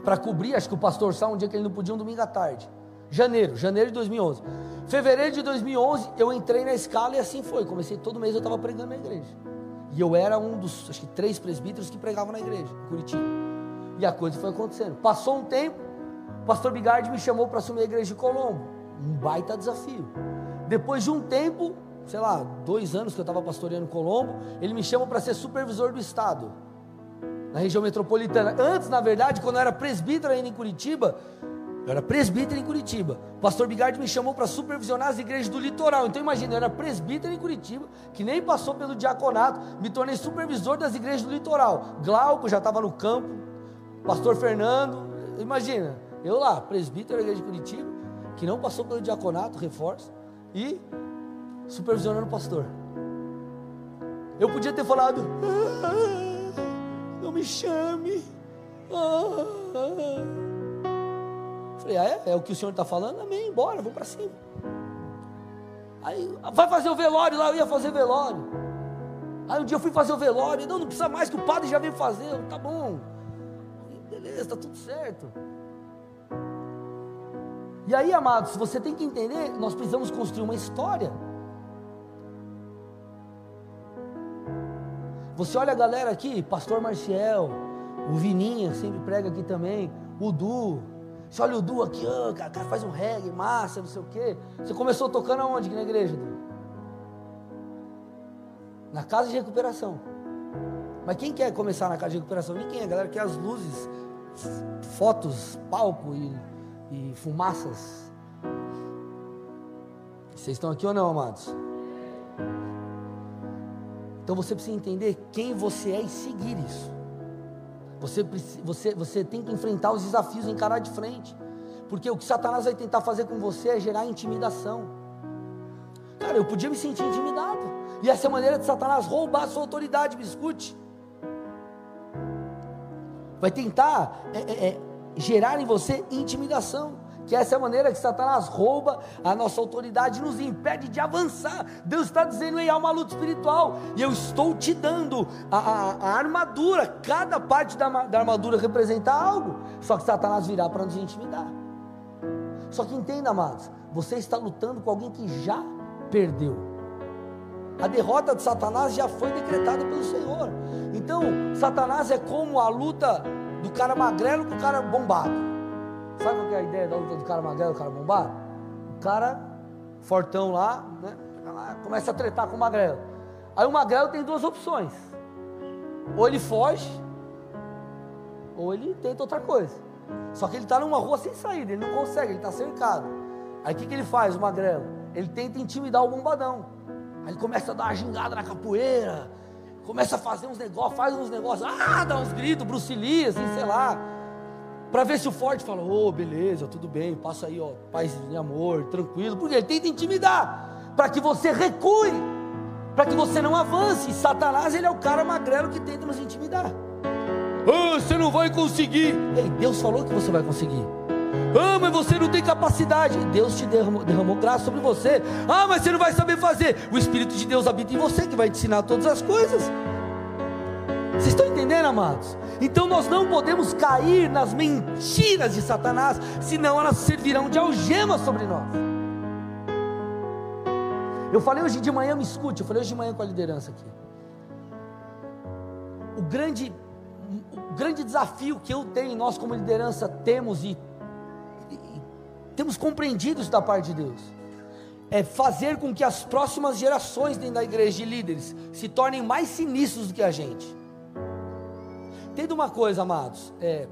para cobrir, acho que o pastor Sal, um dia que ele não podia, um domingo à tarde. Janeiro, janeiro de 2011. Fevereiro de 2011, eu entrei na escala e assim foi. Comecei todo mês eu estava pregando na igreja. E eu era um dos, acho que três presbíteros que pregavam na igreja, em Curitiba. E a coisa foi acontecendo. Passou um tempo, o pastor Bigardi me chamou para assumir a igreja de Colombo. Um baita desafio. Depois de um tempo, sei lá, dois anos que eu estava pastoreando Colombo, ele me chama para ser supervisor do estado, na região metropolitana. Antes, na verdade, quando eu era presbítero ainda em Curitiba, eu era presbítero em Curitiba. O pastor Bigardi me chamou para supervisionar as igrejas do litoral. Então imagina, eu era presbítero em Curitiba, que nem passou pelo diaconato, me tornei supervisor das igrejas do litoral. Glauco já estava no campo, pastor Fernando, imagina, eu lá, presbítero da igreja de Curitiba, que não passou pelo diaconato, reforço, e supervisionando o pastor. Eu podia ter falado, ah, não me chame. Ah, ah. Falei, ah, é? É o que o senhor está falando? Amém, bora, vamos para cima. Aí, vai fazer o velório lá, eu ia fazer velório. Aí um dia eu fui fazer o velório, não, não precisa mais que o padre já veio fazer, tá bom. Beleza, tá tudo certo. E aí, amados, você tem que entender, nós precisamos construir uma história. Você olha a galera aqui, Pastor Marcial, o Vininha sempre prega aqui também, o Du. Você olha o Du aqui, oh, cara, cara faz um reggae, massa, não sei o quê. Você começou tocando aonde aqui na igreja, Du? Na casa de recuperação. Mas quem quer começar na casa de recuperação? Ninguém, a galera quer as luzes, fotos, palco e, e fumaças. Vocês estão aqui ou não, amados? Então você precisa entender quem você é e seguir isso. Você, você, você tem que enfrentar os desafios e encarar de frente. Porque o que Satanás vai tentar fazer com você é gerar intimidação. Cara, eu podia me sentir intimidado. E essa é a maneira de Satanás roubar a sua autoridade, me escute. Vai tentar é, é, é, gerar em você intimidação que essa é a maneira que Satanás rouba a nossa autoridade, nos impede de avançar. Deus está dizendo: Ei, há uma luta espiritual, e eu estou te dando a, a, a armadura, cada parte da, da armadura representa algo, só que Satanás virá para nos intimidar. Só que entenda, amados, você está lutando com alguém que já perdeu. A derrota de Satanás já foi decretada pelo Senhor. Então, Satanás é como a luta do cara magrelo com o cara bombado. Sabe qual é a ideia da luta do cara magrelo e do cara bombado? O cara fortão lá, né? Começa a tretar com o magrelo. Aí o magrelo tem duas opções. Ou ele foge, ou ele tenta outra coisa. Só que ele está numa rua sem saída, ele não consegue, ele está cercado. Aí o que, que ele faz, o magrelo? Ele tenta intimidar o bombadão. Aí ele começa a dar uma gingada na capoeira, começa a fazer uns negócios, faz uns negócios, ah, dá uns gritos, Bruce Lee, assim, sei lá para ver se o forte fala, ô, oh, beleza, tudo bem, passa aí, ó, paz e amor, tranquilo, porque ele tenta intimidar, para que você recue, para que você não avance. E Satanás, ele é o cara magrelo que tenta nos intimidar. Oh, você não vai conseguir. Ei, Deus falou que você vai conseguir. Ah, mas você não tem capacidade. Deus te derramou, derramou graça sobre você. Ah, mas você não vai saber fazer. O Espírito de Deus habita em você, que vai te ensinar todas as coisas. Vocês estão entendendo, amados? Então nós não podemos cair nas mentiras de Satanás, senão elas servirão de algema sobre nós. Eu falei hoje de manhã, me escute, eu falei hoje de manhã com a liderança aqui. O grande, o grande desafio que eu tenho, nós como liderança temos e, e, e temos compreendido isso da parte de Deus, é fazer com que as próximas gerações dentro da igreja de líderes se tornem mais sinistros do que a gente. Entenda uma coisa, amados. É,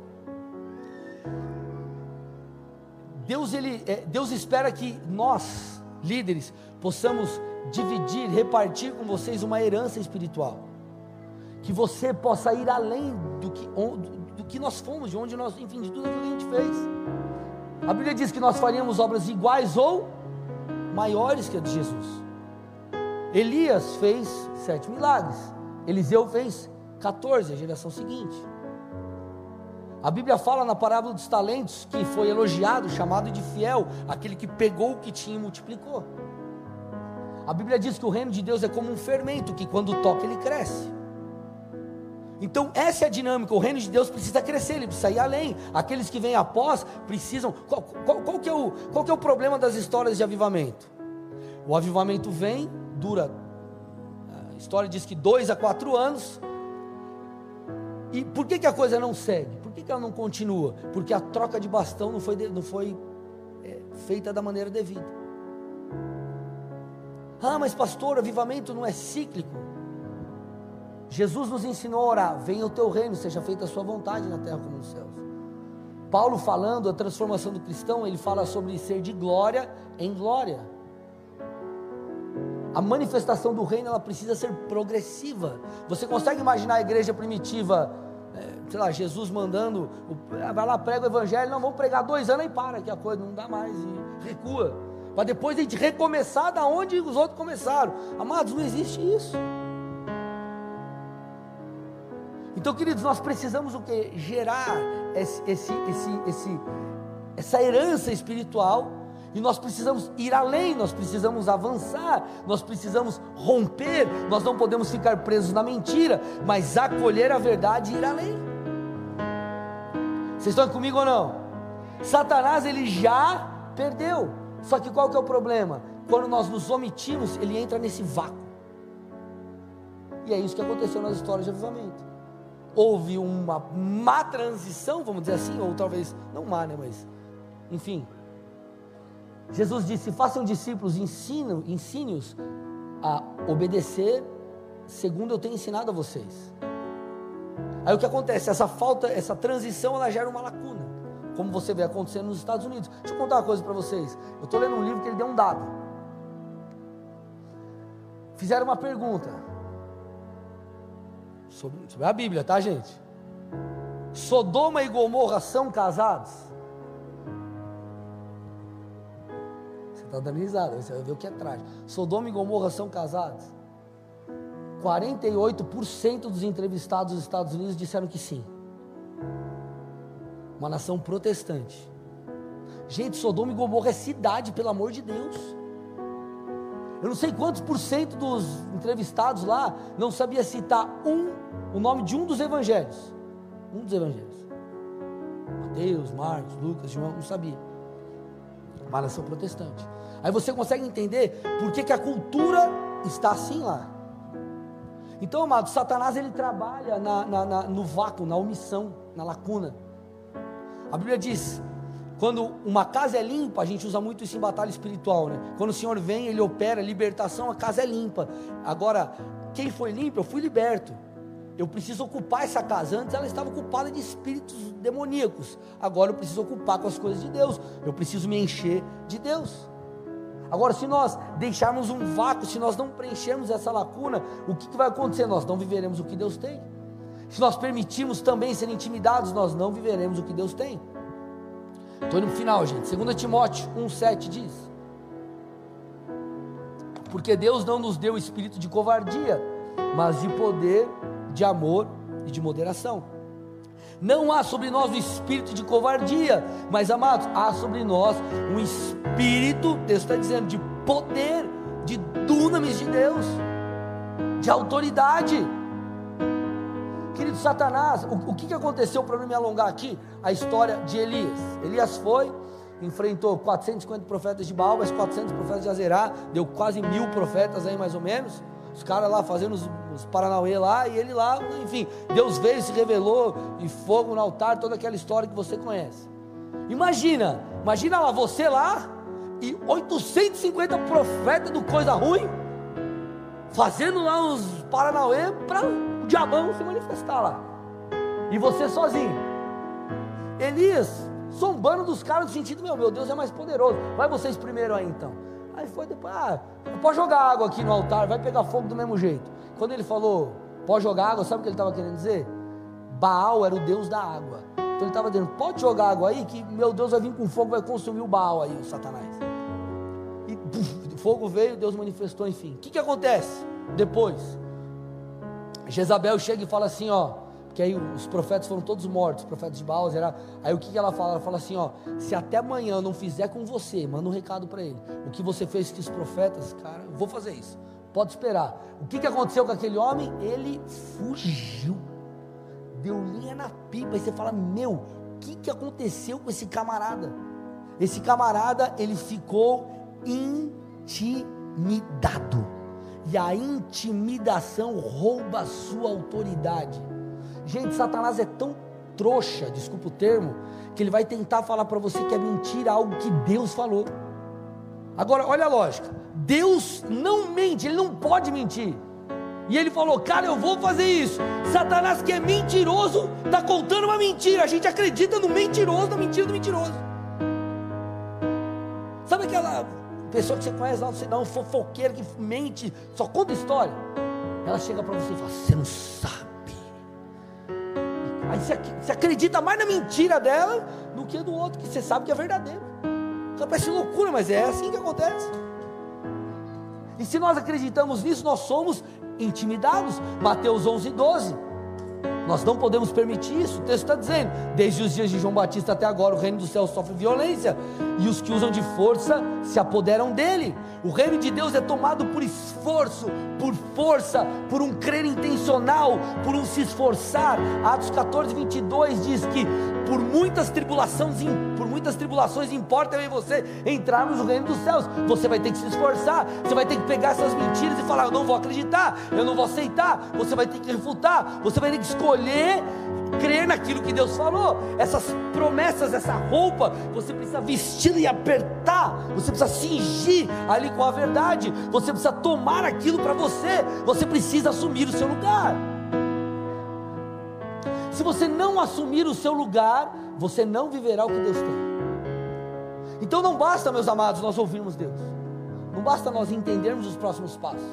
Deus, ele, é, Deus espera que nós, líderes, possamos dividir, repartir com vocês uma herança espiritual. Que você possa ir além do que, do, do que nós fomos, de onde nós, enfim, de tudo aquilo que a gente fez. A Bíblia diz que nós faríamos obras iguais ou maiores que a de Jesus. Elias fez sete milagres. Eliseu fez 14, a geração seguinte. A Bíblia fala na parábola dos talentos que foi elogiado, chamado de fiel, aquele que pegou o que tinha e multiplicou. A Bíblia diz que o reino de Deus é como um fermento que quando toca ele cresce. Então essa é a dinâmica, o reino de Deus precisa crescer, ele precisa ir além. Aqueles que vêm após precisam. Qual, qual, qual, que é o, qual que é o problema das histórias de avivamento? O avivamento vem, dura. A história diz que dois a quatro anos, e por que, que a coisa não segue? Por que, que ela não continua? Porque a troca de bastão não foi, não foi é, feita da maneira devida. Ah, mas pastor, avivamento não é cíclico. Jesus nos ensinou a orar: venha o teu reino, seja feita a sua vontade na terra como nos céus. Paulo falando a transformação do cristão, ele fala sobre ser de glória em glória. A manifestação do reino ela precisa ser progressiva. Você consegue imaginar a igreja primitiva sei lá, Jesus mandando, vai lá, prega o evangelho, não, vamos pregar dois anos e para, que a coisa não dá mais, e recua. Para depois a gente recomeçar da onde os outros começaram. Amados, não existe isso. Então, queridos, nós precisamos o que? Gerar esse, esse, esse, essa herança espiritual. E nós precisamos ir além, nós precisamos avançar, nós precisamos romper, nós não podemos ficar presos na mentira, mas acolher a verdade e ir além. Vocês estão comigo ou não? Satanás ele já perdeu. Só que qual que é o problema? Quando nós nos omitimos, ele entra nesse vácuo. E é isso que aconteceu nas histórias de avivamento houve uma má transição, vamos dizer assim, ou talvez não má, né, mas enfim. Jesus disse: "Façam discípulos, ensine-os a obedecer segundo eu tenho ensinado a vocês". Aí o que acontece? Essa falta, essa transição, ela gera uma lacuna, como você vê acontecendo nos Estados Unidos. Deixa eu contar uma coisa para vocês. Eu estou lendo um livro que ele deu um dado. Fizeram uma pergunta Sobre, sobre a Bíblia, tá, gente? Sodoma e Gomorra são casados? Está dando risada, você vai ver o que é trágico. Sodoma e Gomorra são casados? 48% dos entrevistados nos Estados Unidos disseram que sim. Uma nação protestante. Gente, Sodoma e Gomorra é cidade, pelo amor de Deus. Eu não sei quantos por cento dos entrevistados lá não sabia citar um, o nome de um dos evangelhos. Um dos evangelhos. Mateus, Marcos, Lucas, João, não sabia. Uma nação protestante. Aí você consegue entender por que, que a cultura está assim lá. Então, amado, Satanás ele trabalha na, na, na, no vácuo, na omissão, na lacuna. A Bíblia diz: quando uma casa é limpa, a gente usa muito isso em batalha espiritual, né? Quando o Senhor vem, Ele opera libertação, a casa é limpa. Agora, quem foi limpo, eu fui liberto. Eu preciso ocupar essa casa. Antes ela estava ocupada de espíritos demoníacos. Agora eu preciso ocupar com as coisas de Deus. Eu preciso me encher de Deus. Agora, se nós deixarmos um vácuo, se nós não preenchermos essa lacuna, o que, que vai acontecer? Nós não viveremos o que Deus tem. Se nós permitirmos também ser intimidados, nós não viveremos o que Deus tem. Estou indo para o final, gente. 2 Timóteo 1,7 diz: Porque Deus não nos deu espírito de covardia, mas de poder, de amor e de moderação. Não há sobre nós o espírito de covardia, mas amados, há sobre nós um espírito, Deus está dizendo, de poder, de dunamis de Deus, de autoridade. Querido Satanás, o, o que, que aconteceu para não me alongar aqui? A história de Elias. Elias foi, enfrentou 450 profetas de Baal, mas 400 profetas de Azerá, deu quase mil profetas aí mais ou menos. Os caras lá fazendo os, os Paranauê lá, e ele lá, enfim, Deus veio, se revelou, e fogo no altar, toda aquela história que você conhece. Imagina, imagina lá, você lá, e 850 profetas do coisa ruim, fazendo lá os Paranauê para o diabão se manifestar lá. E você sozinho. Elias, zombando dos caras no sentido, meu, meu Deus é mais poderoso. Vai vocês primeiro aí então. Aí foi depois, ah, pode jogar água aqui no altar, vai pegar fogo do mesmo jeito. Quando ele falou, pode jogar água, sabe o que ele estava querendo dizer? Baal era o Deus da água. Então ele estava dizendo, pode jogar água aí, que meu Deus vai vir com fogo, vai consumir o Baal aí, o Satanás. E puf, fogo veio, Deus manifestou, enfim. O que, que acontece depois? Jezabel chega e fala assim, ó, que aí os profetas foram todos mortos, os profetas de Baal, era, aí o que, que ela fala? Ela fala assim, ó, se até amanhã eu não fizer com você, manda um recado para ele. O que você fez com os profetas, cara, eu vou fazer isso. Pode esperar. O que, que aconteceu com aquele homem? Ele fugiu. Deu linha na pipa. E você fala, meu, o que, que aconteceu com esse camarada? Esse camarada, ele ficou intimidado e a intimidação rouba a sua autoridade. Gente, Satanás é tão trouxa, desculpa o termo, que ele vai tentar falar para você que é mentira algo que Deus falou. Agora, olha a lógica: Deus não mente, ele não pode mentir. E ele falou, cara, eu vou fazer isso. Satanás, que é mentiroso, está contando uma mentira. A gente acredita no mentiroso, na mentira do mentiroso. Sabe aquela pessoa que você conhece lá, você dá um fofoqueiro que mente, só conta história. Ela chega para você e fala: Você não sabe. Aí você, acredita mais na mentira dela do que do outro, que você sabe que é verdadeiro. Só parece loucura, mas é assim que acontece. E se nós acreditamos nisso, nós somos intimidados. Mateus 11, 12. Nós não podemos permitir isso. O texto está dizendo: desde os dias de João Batista até agora, o reino do céu sofre violência, e os que usam de força se apoderam dele. O reino de Deus é tomado por esforço, por força, por um crer intencional, por um se esforçar. Atos 14, 22 diz que por muitas tribulações, por muitas tribulações importa eu e você entrarmos no reino dos céus. Você vai ter que se esforçar, você vai ter que pegar essas mentiras e falar: Eu não vou acreditar, eu não vou aceitar. Você vai ter que refutar, você vai ter que escolher crer naquilo que Deus falou. Essas promessas, essa roupa, você precisa vestir e apertar, você precisa cingir ali com a verdade, você precisa tomar aquilo para você, você precisa assumir o seu lugar. Se você não assumir o seu lugar, você não viverá o que Deus tem. Então não basta, meus amados, nós ouvirmos Deus. Não basta nós entendermos os próximos passos.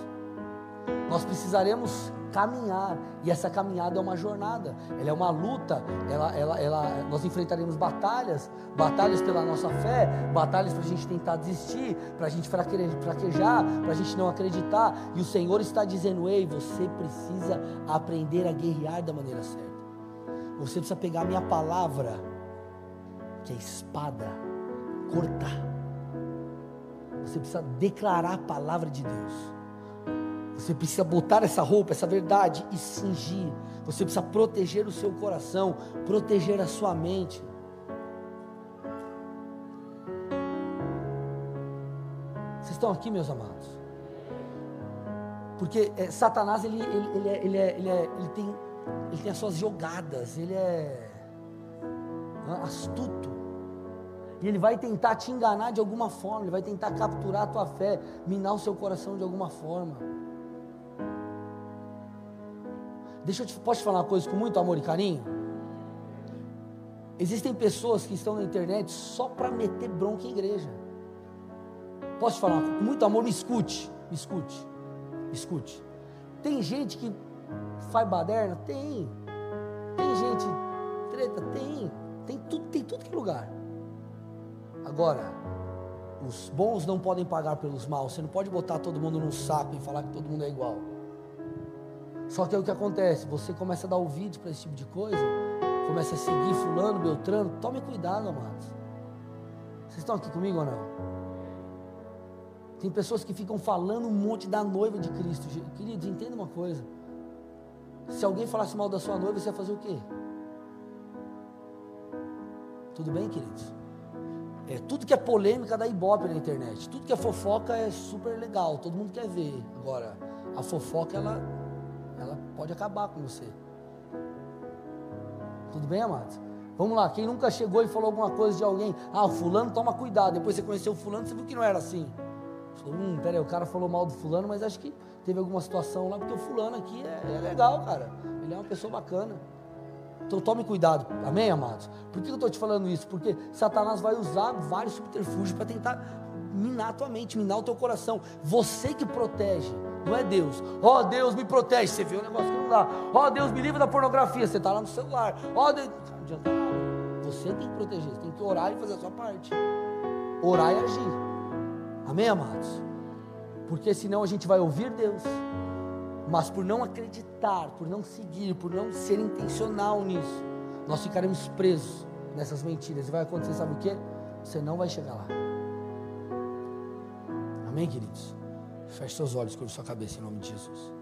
Nós precisaremos caminhar, e essa caminhada é uma jornada, ela é uma luta, ela, ela, ela, nós enfrentaremos batalhas, batalhas pela nossa fé, batalhas para a gente tentar desistir, para a gente fraquejar, para a gente não acreditar, e o Senhor está dizendo: ei, você precisa aprender a guerrear da maneira certa, você precisa pegar a minha palavra, que é espada, cortar, você precisa declarar a palavra de Deus você precisa botar essa roupa, essa verdade e cingir. Você precisa proteger o seu coração, proteger a sua mente. Vocês estão aqui, meus amados? Porque é, Satanás ele, ele, ele, é, ele, é, ele, é, ele, tem, ele tem as suas jogadas, ele é astuto. E ele vai tentar te enganar de alguma forma, ele vai tentar capturar a tua fé, minar o seu coração de alguma forma. Deixa eu te, posso te falar uma coisa com muito amor e carinho? Existem pessoas que estão na internet só para meter bronca em igreja. Posso te falar com muito amor? Me escute, me escute, me escute. Tem gente que faz baderna? Tem. Tem gente treta? Tem. Tem tudo, tem tudo que é lugar. Agora, os bons não podem pagar pelos maus. Você não pode botar todo mundo num saco e falar que todo mundo é igual. Só que é o que acontece, você começa a dar ouvidos para esse tipo de coisa, começa a seguir fulano, beltrano, tome cuidado, amados. Vocês estão aqui comigo ou não? Tem pessoas que ficam falando um monte da noiva de Cristo. Queridos, entenda uma coisa. Se alguém falasse mal da sua noiva, você ia fazer o quê? Tudo bem, queridos? É, tudo que é polêmica dá ibope na internet. Tudo que é fofoca é super legal, todo mundo quer ver. Agora, a fofoca, ela ela pode acabar com você. Tudo bem, amados? Vamos lá, quem nunca chegou e falou alguma coisa de alguém, ah, fulano, toma cuidado. Depois você conheceu o fulano, você viu que não era assim. Falou, hum, peraí, o cara falou mal do fulano, mas acho que teve alguma situação lá, porque o fulano aqui é, é legal, cara. Ele é uma pessoa bacana. Então tome cuidado, amém, amados? Por que eu estou te falando isso? Porque Satanás vai usar vários subterfúgios para tentar minar a tua mente, minar o teu coração. Você que protege não é Deus. Ó oh, Deus me protege. Você vê um negócio que não dá. Ó oh, Deus me livra da pornografia. Você está lá no celular. Ó oh, Deus. Não adianta nada. Você tem que proteger. Você tem que orar e fazer a sua parte. Orar e agir. Amém, amados? Porque senão a gente vai ouvir Deus. Mas por não acreditar, por não seguir, por não ser intencional nisso, nós ficaremos presos nessas mentiras. E vai acontecer, sabe o que? Você não vai chegar lá. Amém, queridos? Feche seus olhos, com sua cabeça em nome de Jesus.